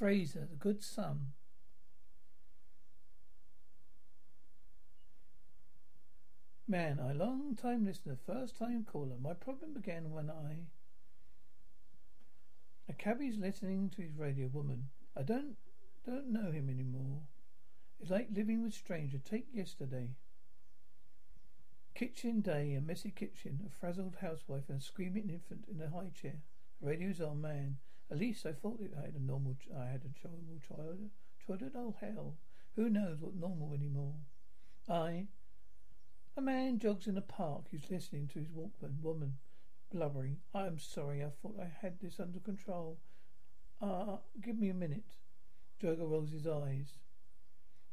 Frasier, the good son. Man, I long time listener, first time caller. My problem began when I a cabbie's listening to his radio woman. I don't don't know him anymore. It's like living with stranger. Take yesterday. Kitchen day, a messy kitchen, a frazzled housewife, and a screaming infant in a high chair. Radio's on man. At least I thought I had a normal, I had a normal child. Childhood, oh hell, who knows what normal anymore? I, a man jogs in a park. He's listening to his Walkman. Woman, blubbering. I am sorry. I thought I had this under control. Ah, uh, give me a minute. Jogger rolls his eyes.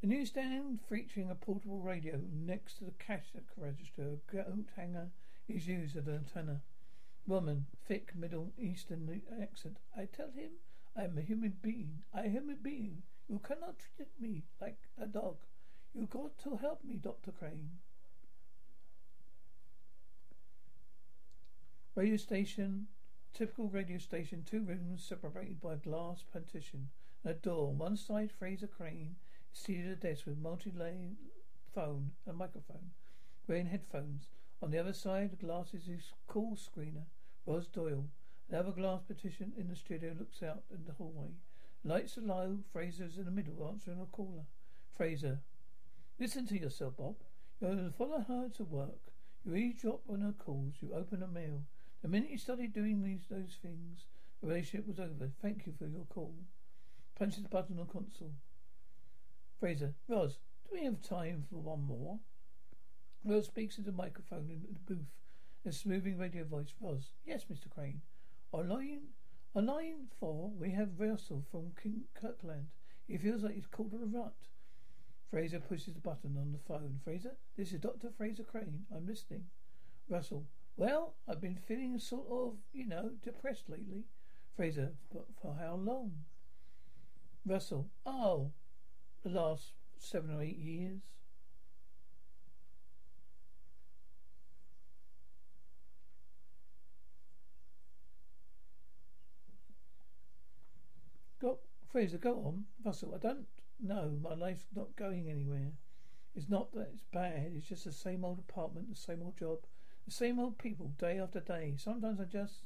A newsstand featuring a portable radio next to the cash register. A goat hanger is used as an antenna. Woman, thick Middle Eastern accent. I tell him I am a human being. I am a human being. You cannot treat me like a dog. You got to help me, Dr. Crane. Radio station, typical radio station, two rooms separated by a glass partition and a door. One side, Frasier Crane is seated at a desk with multi-layer phone and microphone, wearing headphones. On the other side, glasses his call screener. Roz Doyle. Another glass partition in the studio looks out in the hallway. Lights are low. Frasier's in the middle, answering a caller. Frasier. Listen to yourself, Bob. You follow her to work. You eavesdrop on her calls. You open a mail. The minute you started doing these those things, the relationship was over. Thank you for your call. Punches the button on console. Frasier. Roz, do we have time for one more? Roz speaks into the microphone in the booth. A smoothing radio voice. was, Yes, Mr. Crane. On line, on line four, we have Russell from King Kirkland. He feels like he's caught in a rut. Frasier pushes the button on the phone. Frasier, this is Dr. Frasier Crane. I'm listening. Russell, well, I've been feeling sort of, you know, depressed lately. Frasier, but for how long? Russell, oh, the last seven or eight years. Go, Frasier, go on. Russell, I don't know. My life's not going anywhere. It's not that it's bad. It's just the same old apartment, the same old job, the same old people, day after day. Sometimes I just.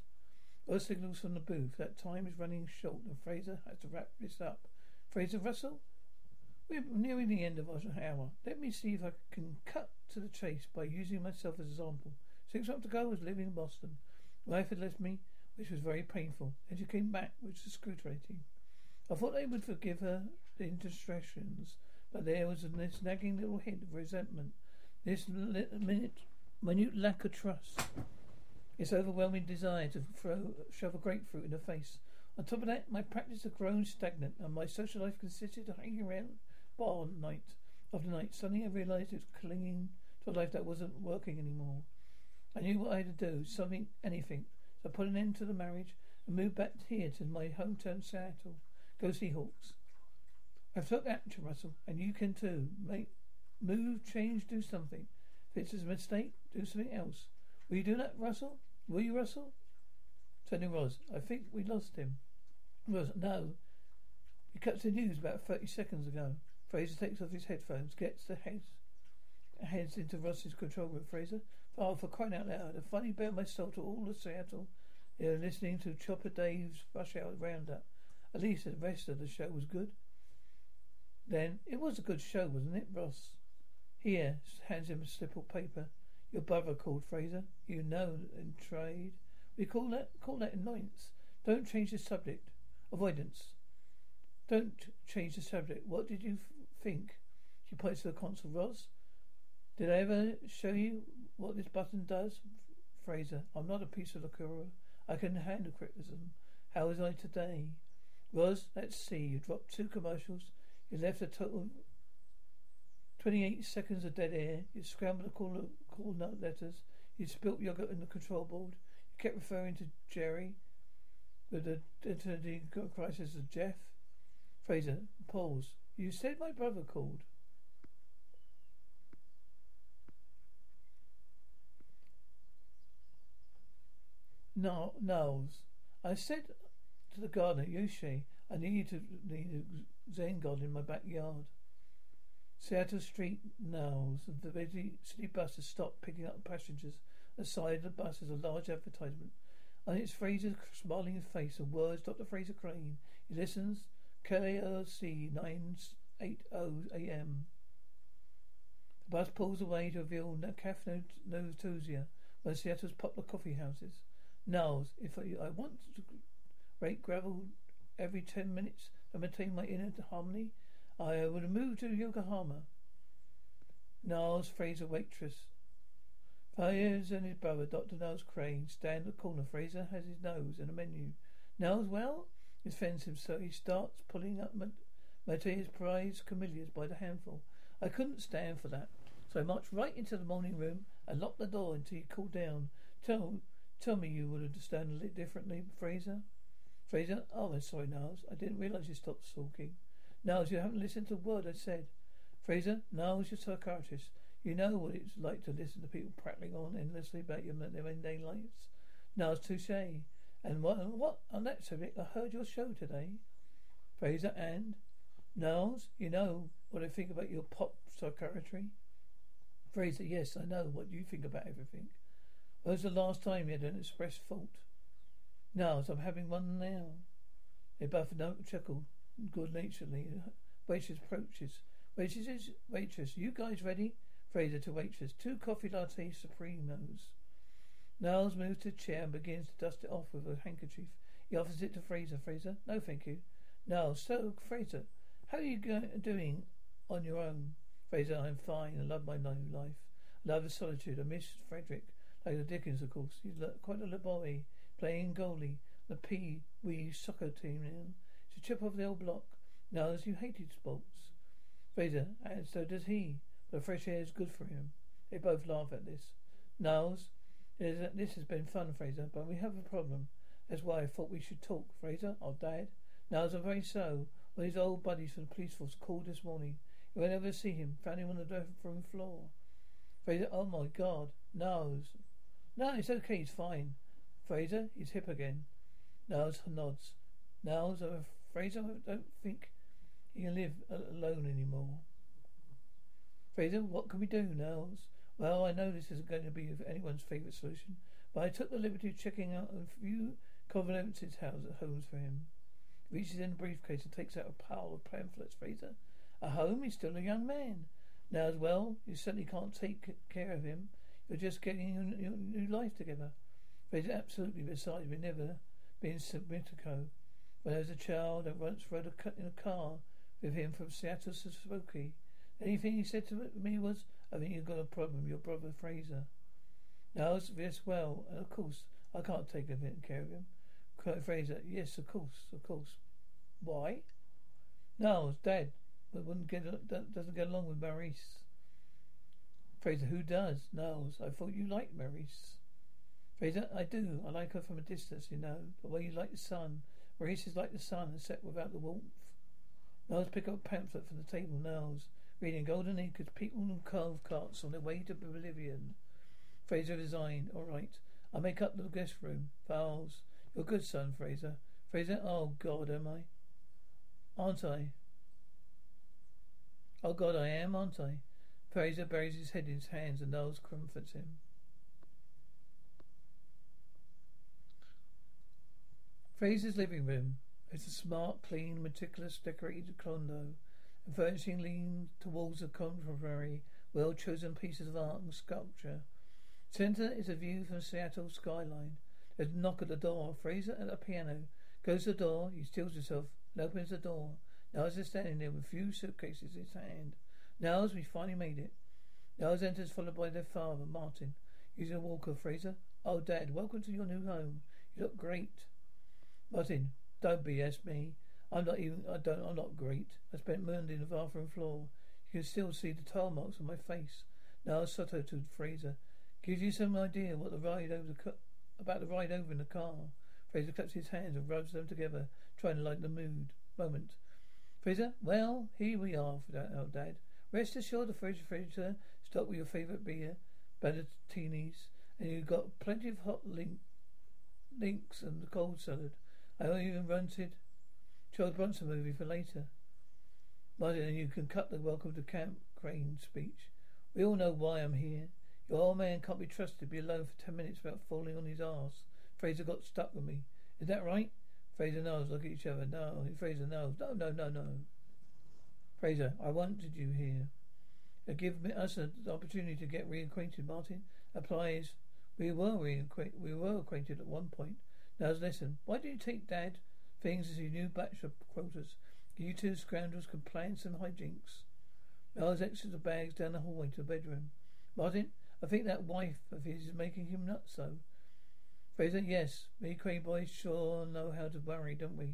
Other signals from the booth. That time is running short, and Frasier has to wrap this up. Frasier Russell, we're nearing the end of our hour. Let me see if I can cut to the chase by using myself as an example. Six months ago, I was living in Boston. Wife had left me, which was very painful. Then she came back, which was scrutinating. I thought they would forgive her the indiscretions, but there was this nagging little hint of resentment, this minute, minute lack of trust, this overwhelming desire to throw, shove a grapefruit in her face. On top of that, my practice had grown stagnant, and my social life consisted of hanging around bar night after night. Suddenly, I realized it was clinging to a life that wasn't working anymore. I knew what I had to do. Something, anything. So I put an end to the marriage and moved back here to my hometown, Seattle. Go Seahawks. I've took action, Russell, and you can too. Make, move, change, do something. If it's a mistake, do something else. Will you do that, Russell? Will you, Russell? Turning Roz, I think we lost him. Roz, no. He cuts the news about 30 seconds ago. Frasier takes off his headphones, gets the heads, heads into Roz's control room. Frasier, oh, for crying out loud, a funny bare my soul to all of Seattle. You're listening to Chopper Dave's Rush Hour Roundup. At least the rest of the show was good. Then, it was a good show, wasn't it, Roz? Here, hands him a slip of paper. Your brother called Frasier. You know in trade. We call that call that annoyance. Don't change the subject. Avoidance. Don't change the subject. What did you f- think? She points to the console. Roz, did I ever show you what this button does? Frasier, I'm not a piece of Kura. I can handle criticism. How was I today? Roz, let's see. You dropped two commercials. You left a total 28 seconds of dead air. You scrambled the call, call note letters. You spilt yogurt in the control board. You kept referring to Jerry with the identity crisis of Jeff. Frasier, pause. You said my brother called. No, Knowles. I said to the gardener, Yoshi, I need to need a Zen god in my backyard. Seattle Street Knowles. The busy city bus has stopped picking up passengers. Aside of the bus is a large advertisement. On its Frasier's smiling face and words, Dr. Frasier Crane. He listens. KRC 980 AM. The bus pulls away to reveal Cafe Nervosa, one of Seattle's popular coffee houses. Knowles, if I, I want to rate gravel every ten minutes and maintain my inner harmony, I would move to Yokohama. Knowles Frasier waitress. Fires and his brother, Dr. Niles Crane, stand at the corner. Frasier has his nose in a menu. Niles, well? He fends him, so he starts pulling up Matea's prized camellias by the handful. I couldn't stand for that. So I marched right into the morning room and locked the door until he cooled down. Tell tell me you would understand a little differently, Frasier. Frasier, oh I'm sorry, Niles. I didn't realise you stopped sulking. Niles, you haven't listened to a word I said. Frasier, Niles, you're a psychiatrist. You know what it's like to listen to people prattling on endlessly about your mundane lives. Niles, touche. And what, what on that subject? I heard your show today. Frasier and Niles, you know what I think about your pop psychiatry. Frasier, yes, I know what you think about everything. When was the last time you had an expressed fault? Niles, I'm having one now. They both no chuckle good naturedly. Uh, waitress approaches. Waitress, waitress, you guys ready? Frasier to waitress. Two coffee latte supremos. Niles moves to a chair and begins to dust it off with a handkerchief. He offers it to Frasier. Frasier, no thank you. Niles, so Frasier, how are you go- doing on your own? Frasier, I'm fine. I love my new life. I love the solitude. I miss Frederick. Like the Dickens, of course. He's quite a little boy, playing goalie. The Pee Wee soccer team now. To chip off the old block. Niles, you hated sports. Frasier, and so does he. But fresh air is good for him. They both laugh at this. Niles, this has been fun, Frasier, but we have a problem. That's why I thought we should talk. Frasier, our dad. As I'm very so. Of his old buddies from the police force called this morning. You went over to see him. Found him on the room floor. Fraser, oh my God. Nose. No, it's okay. He's fine. Frasier, he's hip again. Niles nods. Niles, uh, Frasier, I don't think he can live alone anymore. Frasier, what can we do, Niles? Well, I know this isn't going to be anyone's favourite solution, but I took the liberty of checking out a few convalescent homes for him. He reaches in a briefcase and takes out a pile of pamphlets. Frasier, a home? He's still a young man. Now, as well, you certainly can't take care of him. You're just getting your new life together. Frasier, absolutely. Besides, we've never been Submitico. When I was a child, I once rode a, in a car with him from Seattle to Spokane. Anything he said to me was, I think you've got a problem, your brother Frasier. Now, yes, well, of course, I can't take care of him. Frasier, yes, of course, of course. Why? No, Dad but wouldn't get doesn't get along with Maris. Frasier, who does? Niles, I thought you liked Maris. Frasier, I do. I like her from a distance, you know. The way you like the sun. Maris is like the sun and set without the warmth. Niles pick up a pamphlet from the table. Niles reading Golden Acres. People in carve carts on their way to Bolivian. Frasier resigned. All right. I'll make up the guest room. Fowls. You're good, son, Frasier. Frasier, oh God, am I? Aren't I? Oh God, I am, aren't I? Frasier buries his head in his hands and Niles comforts him. Frasier's living room. It's a smart, clean, meticulous, decorated condo. And furnishing leans towards a contemporary, well-chosen pieces of art and sculpture. Center is a view from Seattle skyline. There's a knock at the door. Frasier at the piano. Goes to the door. He steals himself and opens the door. Niles is standing there with a few suitcases in his hand. Niles, we finally made it. Niles enters followed by their father, Martin. Using a walker, Frasier. Oh, Dad, welcome to your new home. You look great. Martin, don't BS me. I'm not even, I don't, I'm not great. I spent Monday in the bathroom floor. You can still see the tile marks on my face. Now Soto to Frasier. Gives you some idea what the ride over the, about the ride over in the car. Frasier claps his hands and rubs them together, trying to lighten the mood. Moment. Frasier, well, here we are, our Dad. Rest assured the fridge refrigerator stocked with your favourite beer, Ballatinis, and you've got plenty of hot link, links and cold salad. I even rented Charles Bronson movie for later. Martin, and you can cut the welcome to camp crane speech. We all know why I'm here. Your old man can't be trusted to be alone for ten minutes without falling on his arse. Frasier got stuck with me. Is that right? Frasier knows. Look at each other. No. Frasier knows. No, no, no, no. Frasier, I wanted you here. To give us an opportunity to get reacquainted, Martin. Applies. We were reacquainted. We were acquainted at one point. Now listen, why do you take Dad things as your new bachelor quotas? You two scoundrels can plan some hijinks. Niles exits the bags down the hallway to the bedroom. Martin, I think that wife of his is making him nuts so. Frasier, yes, we Crane boys sure know how to worry, don't we?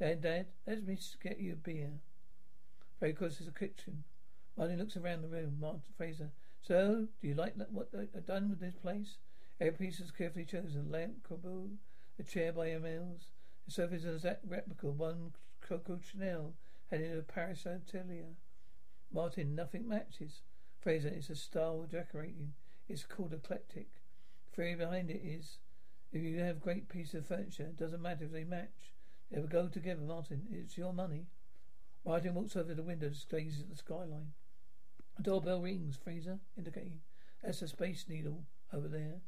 Dad, Dad, let me get you a beer. Frasier crosses the kitchen. Martin looks around the room. Martin Frasier, so do you like what I've uh, done with this place? Every piece is carefully chosen. Lamp, cupboard, a chair by Eames. The sofa is exact replica of one Coco Chanel had in a Paris atelier. Martin, nothing matches. Frasier, it's a style decorating. It's called eclectic. The theory behind it is, if you have great piece of furniture, it doesn't matter if they match. They will go together, Martin. It's your money. Martin walks over to the window and gazes at the skyline. A doorbell rings, Frasier, indicating. That's a space needle over there.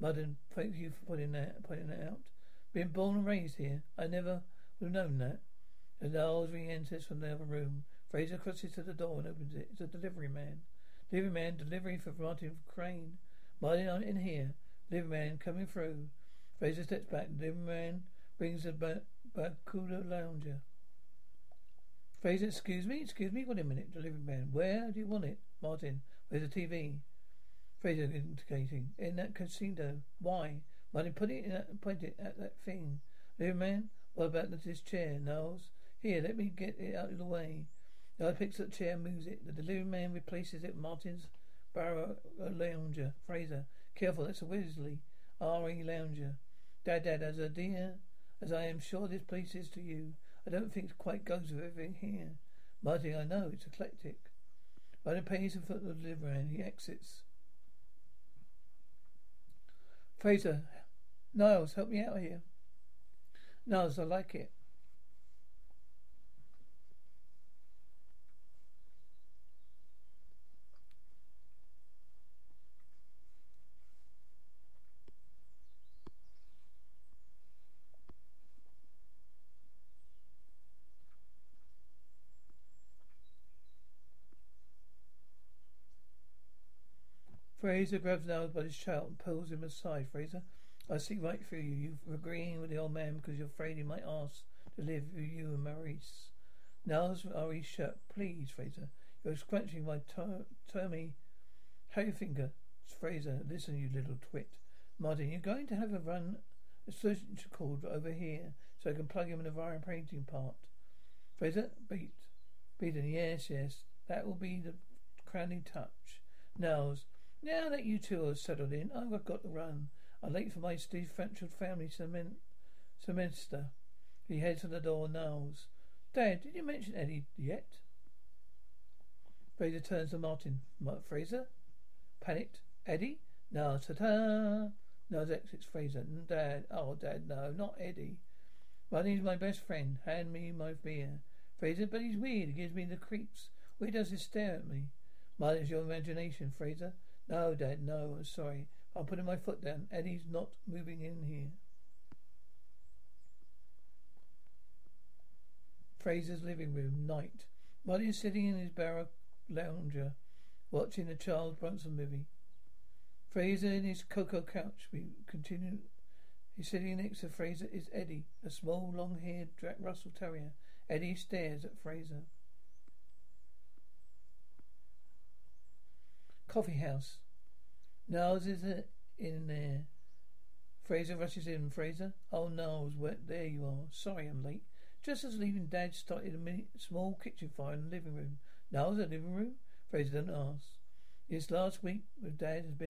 Martin, thank you for putting that, putting that out. Been born and raised here. I never would have known that. The Niles re-enters from the other room. Frasier crosses to the door and opens it. It's a delivery man. Delivery man, delivery for Martin Crane. Martin, in here. Delivery man coming through. Frasier steps back. Delivery man brings a Barracuda lounger. Frasier, excuse me, excuse me, wait a minute. Delivery man, where do you want it? Martin, where's the TV? Frasier indicating. In that casino. Why? Martin, put it in that, point it at that thing. Little man, what about this chair, Niles? Here, let me get it out of the way. Niles picks up the chair and moves it. The delivery man replaces it with Martin's Barrow uh, lounger. Frasier, careful, that's a Weasley. R.E. lounger. Dad, Dad, as a dear as I am sure this place is to you, I don't think it quite goes with everything here. Martin, I know, it's eclectic. Martin pays for the delivery and he exits. Frasier, Niles, help me out here. Niles, I like it. Frasier grabs Niles by his shirt and pulls him aside. Frasier, I see right through you. You're agreeing with the old man because you're afraid he might ask to live with you and Maris. Niles Maurice shirt, please, Frasier. You're scratching my tummy. Hey, finger. Frasier, listen, you little twit. Martin, you're going to have a run a extension cord over here so I can plug him in the vibrating part. Frasier, beat. Beaten, yes, yes. That will be the crowning touch. Niles, now that you two are settled in, oh, I've got to run. I'm late for my Steve Frenchwood family cement, semester. He heads for the door and knows. Dad, did you mention Eddie yet? Frasier turns to Martin. Frasier? Panicked. Eddie? No, ta-ta. No, exits Frasier. Mm, Dad. Oh, Dad, no, not Eddie. Martin's my best friend. Hand me my beer. Frasier, but he's weird. He gives me the creeps. Why does he stare at me? Martin's your imagination, Frasier. No, Dad, no, I'm sorry. I'm putting my foot down. Eddie's not moving in here. Frasier's living room, night. Martin's sitting in his barrack lounger, watching the Charles Bronson movie. Frasier in his cocoa couch. We continue. He's sitting next to Frasier is Eddie, a small, long-haired Jack Russell Terrier. Eddie stares at Frasier. Coffee house. Niles is it in there. Frasier rushes in. Frasier? Oh, Niles, where, there you are. Sorry I'm late. Just as leaving Dad started a mini, small kitchen fire in the living room. Niles, the living room? Frasier didn't ask. Yes, last week with Dad has been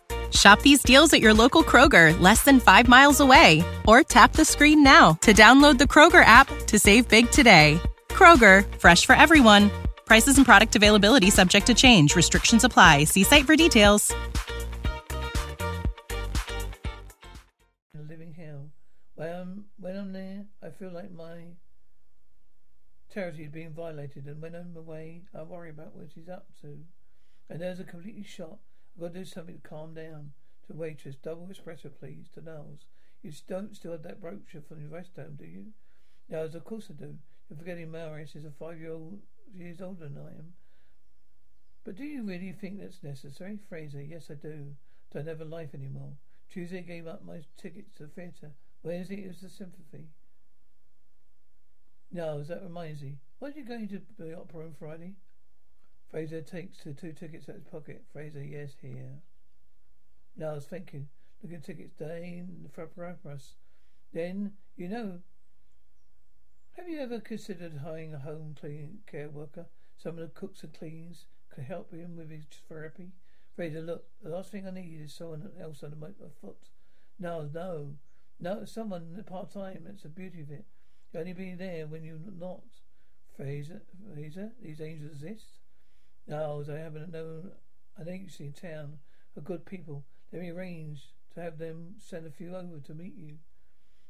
Shop these deals at your local Kroger, less than five miles away. Or tap the screen now to download the Kroger app to save big today. Kroger, fresh for everyone. Prices and product availability subject to change. Restrictions apply. See site for details. Living hell. When I'm, when I'm there, I feel like my territory is being violated, and when I'm away, I worry about what he's up to. And there's a completely shot I've got to do something to calm down. To waitress, double espresso, please. To Niles. You don't still have that brochure from the rest home, do you? Niles, of course I do. You're forgetting Maris is a five-year-old years older than I am. But do you really think that's necessary? Frasier, yes I do. Don't have a life anymore. Tuesday gave up my tickets to the theatre. Wednesday it was the sympathy. No, that reminds me. Why are you going to the opera on Friday? Frasier takes the two tickets out of his pocket. Frasier, yes, here. No, I was thinking. Look at tickets, Dane, us. Then, you know, have you ever considered hiring a home clean care worker? Someone who cooks and cleans, could help him with his therapy? Frasier, look, the last thing I need is someone else under my foot. No, no. No, someone part time. It's the beauty of it. You only be there when you're not. Frasier, Frasier, these angels exist. Oh, no, I haven't known an agency in town of good people. Let me arrange to have them send a few over to meet you.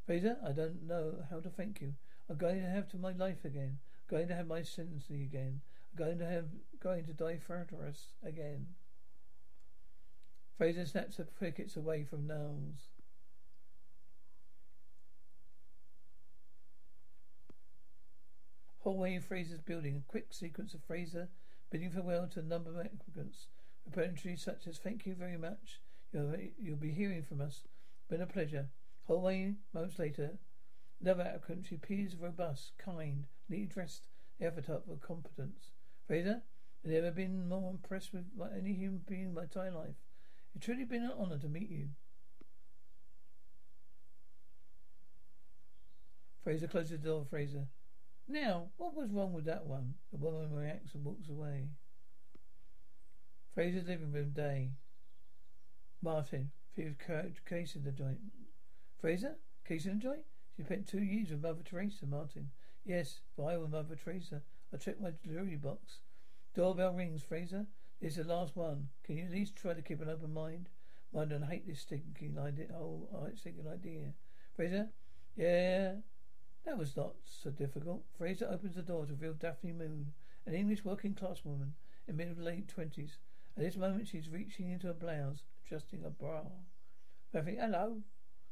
Frasier, I don't know how to thank you. I'm going to have to my life again. I'm going to have my sentencing again. I'm going to have going to die for us again. Frasier snaps the crickets away from Niles. Hallway in Frasier's building. A quick sequence of Frasier bidding farewell to a number of applicants. Repentry such as thank you very much. You'll, you'll be hearing from us. Been a pleasure. Hallway moments later. Another applicant, she appears robust, kind, neatly dressed, effort up for competence. Frasier, I've never been more impressed with any human being in my entire life. It's truly been an honor to meet you. Frasier closes the door. Frasier. Now, what was wrong with that one? The woman reacts and walks away. Frasier's living room day. Martin. Feels case in the joint. Frasier? Case in the joint? She spent two years with Mother Teresa, Martin. Yes, I were Mother Teresa, I'd check my delivery box. Doorbell rings, Frasier. This is the last one. Can you at least try to keep an open mind? Mind, I hate this stinking idea. Oh, uh, I stinking idea. Frasier? Yeah, that was not so difficult. Frasier opens the door to reveal Daphne Moon, an English working class woman in mid late twenties. At this moment, she's reaching into her blouse, adjusting a bra. Daphne, hello.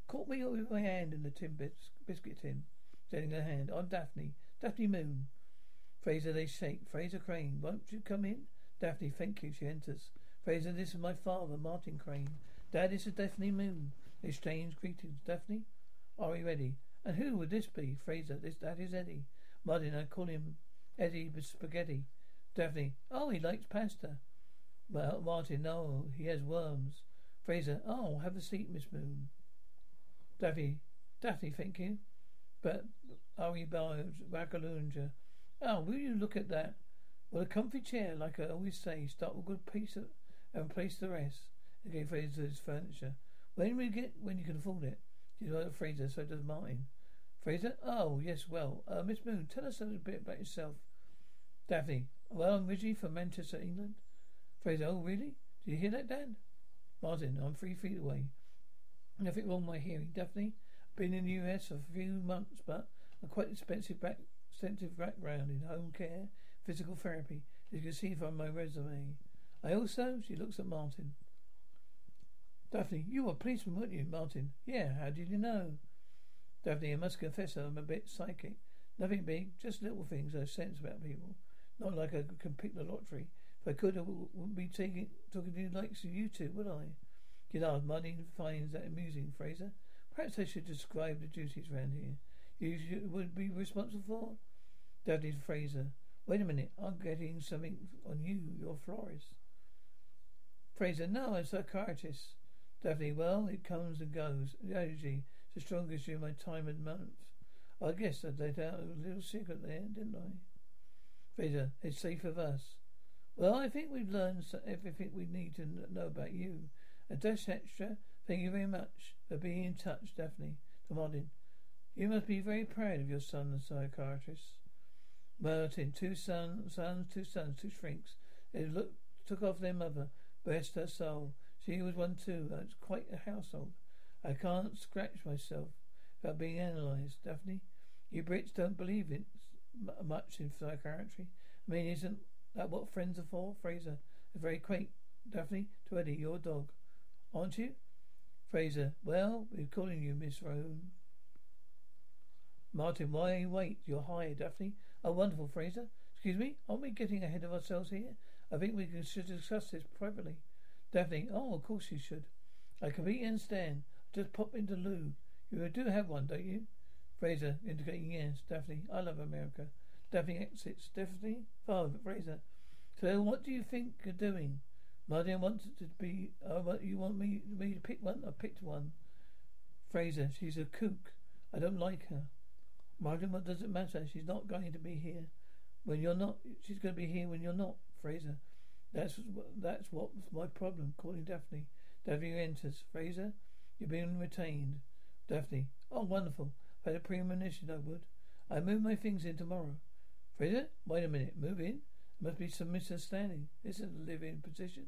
Caught me with my hand in the tin bis- biscuit tin. Extending her hand. I'm Daphne. Daphne Moon. Frasier, they shake. Frasier Crane, won't you come in? Daphne, thank you. She enters. Frasier, this is my father, Martin Crane. Dad, this is Daphne Moon. Exchange greetings. Daphne, are we ready? And who would this be? Frasier, this that is Eddie. Martin, I call him Eddie Spaghetti. Daphne, oh, he likes pasta. Well, Martin, no, he has worms. Frasier, oh, have a seat, Miss Moon. Daphne, Daphne, thank you. But oh, are Ari Rackalunja. Oh, will you look at that? Well, a comfy chair, like I always say, start with a good piece of, and place the rest. Again, Frasier his furniture. When we get, when you can afford it. You know Frasier, so does Martin. Frasier? Oh, yes, well. Uh, Miss Moon, tell us a little bit about yourself. Daphne. Well, I'm originally from Manchester, England. Frasier, oh, really? Did you hear that, Dad? Martin, I'm three feet away. Nothing wrong with my hearing. Daphne, been in the US for a few months, but a quite expensive back, extensive background in home care, physical therapy, as you can see from my resume. I also, she looks at Martin. Daphne, you were a policeman, weren't you, Martin? Yeah, how did you know? Daphne, I must confess I'm a bit psychic. Nothing big, just little things I sense about people. Not like I could pick the lottery. If I could, I wouldn't be taking talking to you like you two, would I? Know, Martin finds that amusing, Frasier. Perhaps I should describe the duties around here. You would be responsible for? Daphne Frasier. Wait a minute, I'm getting something on you. You're florist. Frasier, no, I'm a psychiatrist. Daphne, well, it comes and goes. The energy the strongest during my time and month. I guess I let out a little secret there, didn't I? Frasier, it's safe of us. Well, I think we've learned everything we need to know about you. A dash extra. Thank you very much for being in touch, Daphne. To Martin. You must be very proud of your son, the psychiatrist. Martin, two sons, sons, two sons, two shrinks. They look, took off their mother. Rest her soul. She was one too. That's quite a household. I can't scratch myself without being analysed. Daphne, you Brits don't believe it much in psychiatry. I mean, isn't that what friends are for? Frasier, it's very quaint. Daphne, to Eddie, your dog. Aren't you? Frasier, well, we're calling you Miss Roan. Martin, why wait? You're hired, Daphne. Oh, wonderful, Frasier. Excuse me, aren't we getting ahead of ourselves here? I think we should discuss this privately. Daphne, oh, of course you should. I completely understand. Just pop into Lou. You do have one, don't you? Frasier, indicating yes. Daphne, I love America. Daphne exits. Daphne, father, Frasier. So what do you think you're doing? Martin wants it to be. Uh, you want me, me to pick one? I picked one. Frasier, she's a kook. I don't like her. Martin, what does it matter? She's not going to be here when you're not. She's going to be here when you're not. Frasier, that's that's what's my problem. Calling Daphne. Daphne enters. Frasier, you've been retained. Daphne. Oh, wonderful. I had a premonition, I would. I move my things in tomorrow. Frasier, wait a minute. Move in? There must be some misunderstanding. This is a live-in position.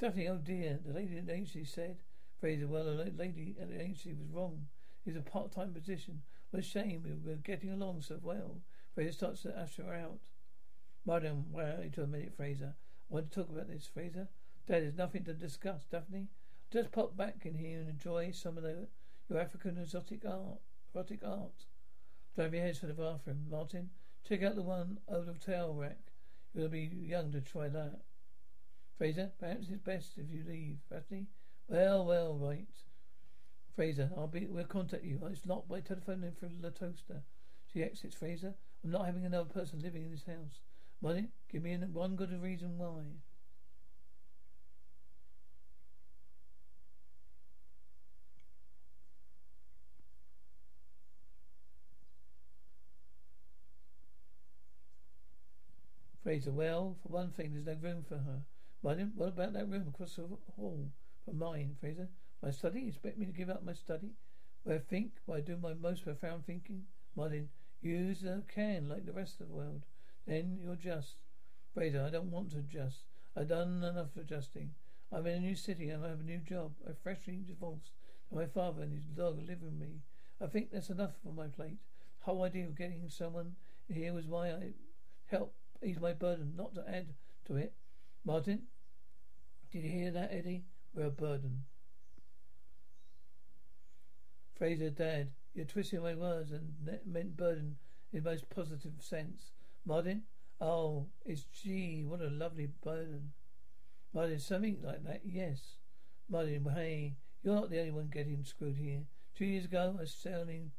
Daphne, oh dear. The lady at the agency said. Frasier, well, the lady at the agency was wrong. It's a part-time position. What a shame. We were getting along so well. Frasier starts to usher out. Madam, wait a minute, Frasier. Want to talk about this, Frasier. Dad, there's nothing to discuss, Daphne. Just pop back in here and enjoy some of the, your African exotic art. Erotic art. Drive your heads to the bathroom. Martin, check out the one over the towel rack. You'll be young to try that. Frasier, perhaps it's best if you leave. Daphne, well, well, right. Frasier, I'll be. We'll contact you. It's locked by telephone in for the toaster. She exits. Frasier, I'm not having another person living in this house. Money, give me one good reason why. Frasier, well, for one thing, there's no room for her. Martin, what about that room across the hall from mine, Frasier? My study? You expect me to give up my study? Where I think, where I do my most profound thinking? Martin, use a can like the rest of the world. Then you're just. Frasier, I don't want to adjust. I've done enough adjusting. I'm in a new city and I have a new job. I'm freshly divorced. And my father and his dog live with me. I think that's enough for my plate. The whole idea of getting someone here was why I helped ease my burden, not to add to it. Martin, did you hear that, Eddie? We're a burden. Frasier, Dad, you're twisting my words and meant burden in the most positive sense. Martin, oh, it's gee, what a lovely burden. Martin, something like that, yes. Martin, hey, you're not the only one getting screwed here. Two years ago, I was sailing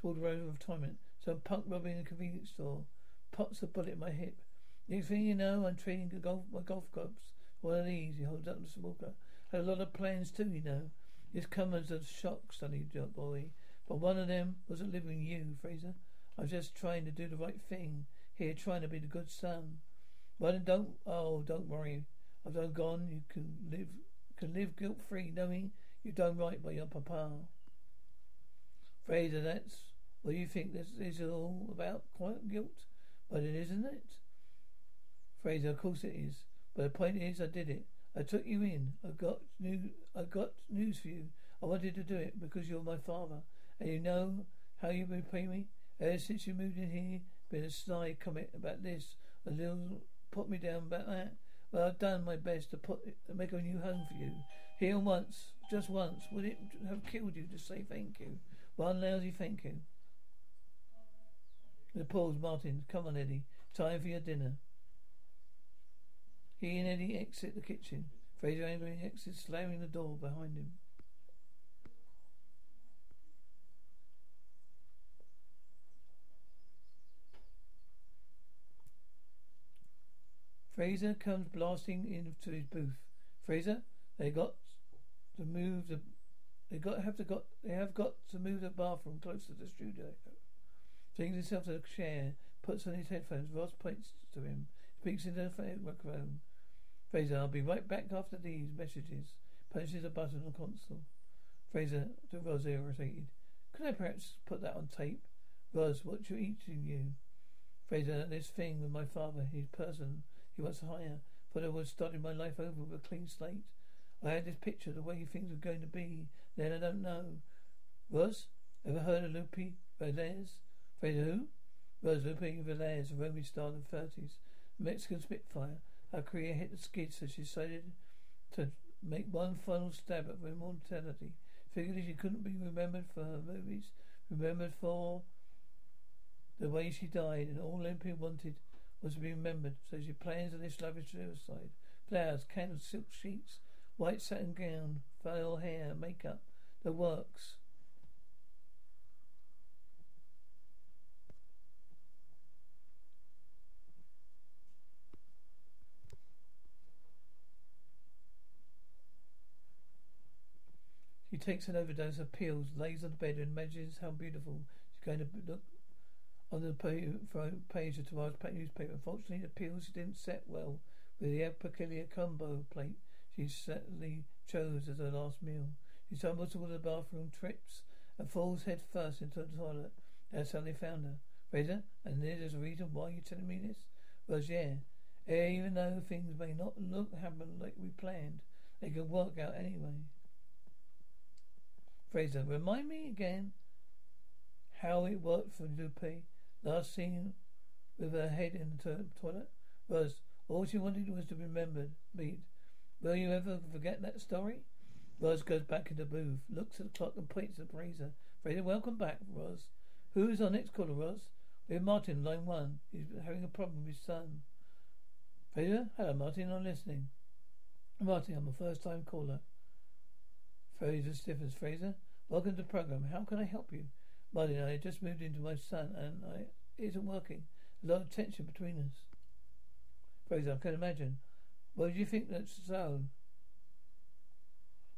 toward the road of retirement. Some punk robbing a convenience store pops a bullet in my hip. Next thing you know, I'm trading golf, my golf clubs. One of these, he holds up the smoker. Had a lot of plans too, you know. It's come as a shock, sonny boy. But one of them was a living you, Frasier. I was just trying to do the right thing. Here, trying to be the good son. But don't, oh, don't worry. I've done gone. You can live, can live guilt free, knowing you've done right by your papa. Frasier, that's what you think this is all about, guilt. But it isn't it? Frasier, of course it is. But the point is, I did it. I took you in. I got new. I got news for you. I wanted to do it because you're my father, and you know how you repay me. Ever since you moved in here, been a snide comment about this, a little put me down about that. Well, I've done my best to put to make a new home for you. Here once, just once, would it have killed you to say thank you? One lousy thank you. The pause, Martin. Come on, Eddie. Time for your dinner. He and Eddie exit the kitchen. Frasier angrily exits, slamming the door behind him. Frasier comes blasting into his booth. Frasier, they got to move the they got have to got they have got to move the bathroom closer to the studio. Flings himself to a chair, puts on his headphones. Roz points to him, speaks into the microphone. Frasier, I'll be right back after these messages. Punches a button on the console. Frasier, to Roz, irritated. Could I perhaps put that on tape? Roz, what you eating you? Frasier, this thing with my father, his person he wants higher, but I was starting my life over with a clean slate. I had this picture of the way things were going to be. Then I don't know. Was? ever heard of Lupe Velez? Frasier who? Roz Lupe Velez, a Romy star in the 30s. Mexican Spitfire. Her career hit the skids, so she decided to make one final stab at immortality. Figured she couldn't be remembered for her movies, remembered for the way she died, and all Olympia wanted was to be remembered. So she plans on this lavish suicide. Flowers, candles, silk sheets, white satin gown, veil hair, makeup, the works. She takes an overdose of pills, lays on the bed, and imagines how beautiful she's going to look on the page of tomorrow's newspaper. Unfortunately, the pills didn't set well with the peculiar combo plate she certainly chose as her last meal. She stumbles toward the bathroom, trips, and falls head first into the toilet. That's how they found her. Frasier, and there's a reason why you're telling me this? Well, yeah. Eh, even though things may not look happen like we planned, they can work out anyway. Frasier, remind me again how it worked for Lupe. Last seen with her head in the toilet was all she wanted was to be remembered. Beat. Will you ever forget that story? Roz goes back into the booth, looks at the clock and points at Frasier. Frasier, welcome back, Roz. Who's our next caller, Roz? We have Martin, line one. He's having a problem with his son. Frasier? Hello, Martin, I'm listening. Martin, I'm a first time caller. Frasier stiffens. Frasier, Welcome to the program. How can I help you? Martin, I just moved into my son and I, isn't working. A lot of tension between us. Frasier, I can imagine. Well, do you think that's so?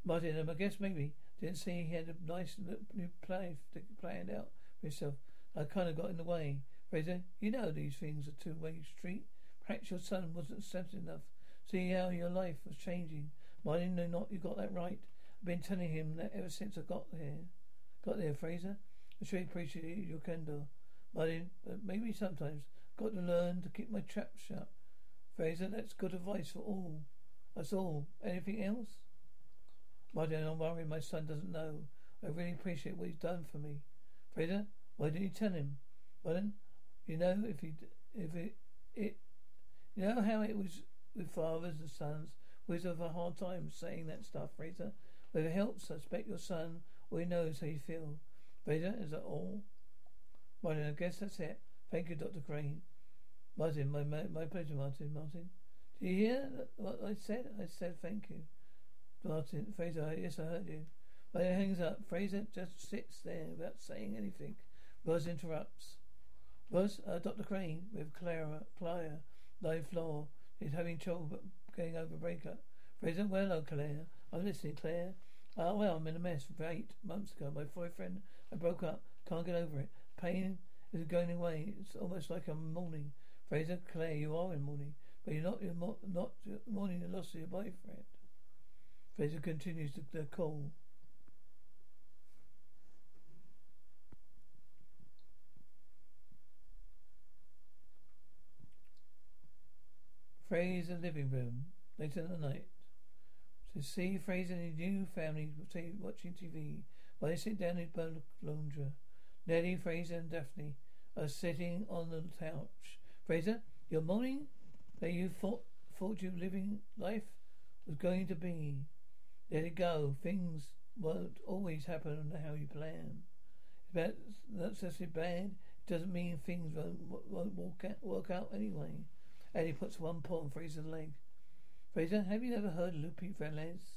Martin, I guess maybe didn't see he had a nice new play planned out for himself. I kind of got in the way. Frasier, you know these things are two-way street. Perhaps your son wasn't sensitive enough. See how your life was changing. Martin, no, not you got that right. I've been telling him that ever since I got here. Got there, Frasier. I sure appreciate your candor. Martin, but maybe sometimes got to learn to keep my trap shut. Frasier, that's good advice for all. That's all. Anything else? Martin, I'm worried my son doesn't know. I really appreciate what he's done for me. Frasier, why didn't you tell him? Martin, you know, if he, if it, it, you know how it was with fathers and sons. We have a hard time saying that stuff, Frasier. Helps, I expect your son or he knows how you feel. Frasier, is that all? Martin, I guess that's it. Thank you, Dr. Crane. Martin, my, my, my pleasure, Martin. Martin. do you hear what I said? I said thank you. Martin, Frasier, yes, I heard you. He hangs up. Frasier just sits there without saying anything. Buzz interrupts. Buzz, uh, Dr. Crane with Clara, Clara, live floor. He's having trouble getting over breakup. Frasier, well, hello, Claire. I'm listening, Claire. Oh, well, I'm in a mess. Eight months ago, my boyfriend, I broke up. Can't get over it. Pain is going away. It's almost like I'm mourning. Frasier, Claire, you are in mourning, but you're not. You're not mourning the loss of your boyfriend. Frasier continues the call. Frasier living room later in the night. To see Frasier and his new family watching TV while they sit down in lounge. Nellie, Frasier, and Daphne are sitting on the couch. Frasier, you're mourning that you thought thought your living life was going to be. Let it go. Things won't always happen how you plan. If that's necessarily bad, it doesn't mean things won't, won't work, out, work out anyway. Eddie puts one paw on Frasier's leg. Frasier, have you ever heard Lupe Velez?